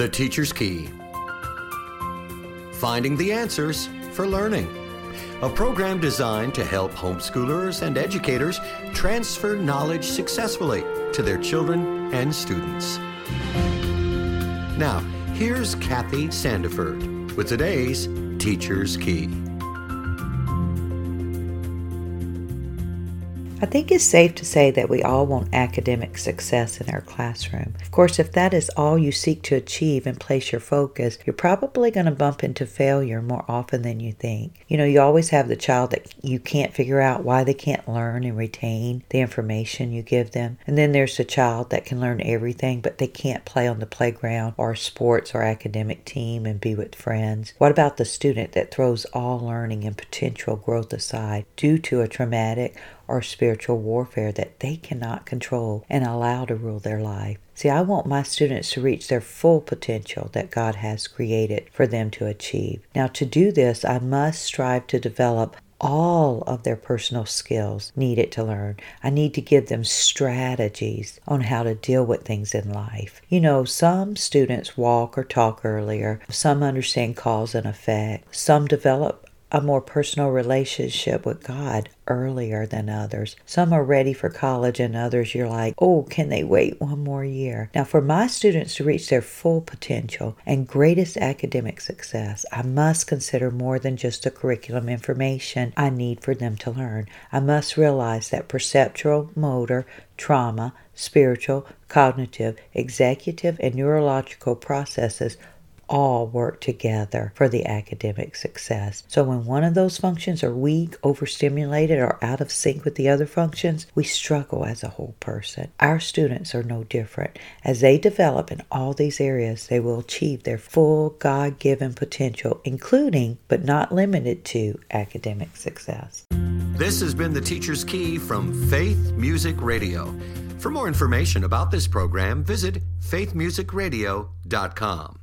The Teacher's Key Finding the Answers for Learning. A program designed to help homeschoolers and educators transfer knowledge successfully to their children and students. Now, here's Kathy Sandiford with today's Teacher's Key. I think it's safe to say that we all want academic success in our classroom. Of course, if that is all you seek to achieve and place your focus, you're probably going to bump into failure more often than you think. You know, you always have the child that you can't figure out why they can't learn and retain the information you give them. And then there's the child that can learn everything, but they can't play on the playground or sports or academic team and be with friends. What about the student that throws all learning and potential growth aside due to a traumatic or spiritual warfare that they cannot control and allow to rule their life. See, I want my students to reach their full potential that God has created for them to achieve. Now, to do this, I must strive to develop all of their personal skills needed to learn. I need to give them strategies on how to deal with things in life. You know, some students walk or talk earlier, some understand cause and effect, some develop a more personal relationship with God earlier than others. Some are ready for college, and others you're like, oh, can they wait one more year? Now, for my students to reach their full potential and greatest academic success, I must consider more than just the curriculum information I need for them to learn. I must realize that perceptual, motor, trauma, spiritual, cognitive, executive, and neurological processes all work together for the academic success. So when one of those functions are weak, overstimulated, or out of sync with the other functions, we struggle as a whole person. Our students are no different. As they develop in all these areas, they will achieve their full God given potential, including but not limited to academic success. This has been the Teacher's Key from Faith Music Radio. For more information about this program, visit faithmusicradio.com.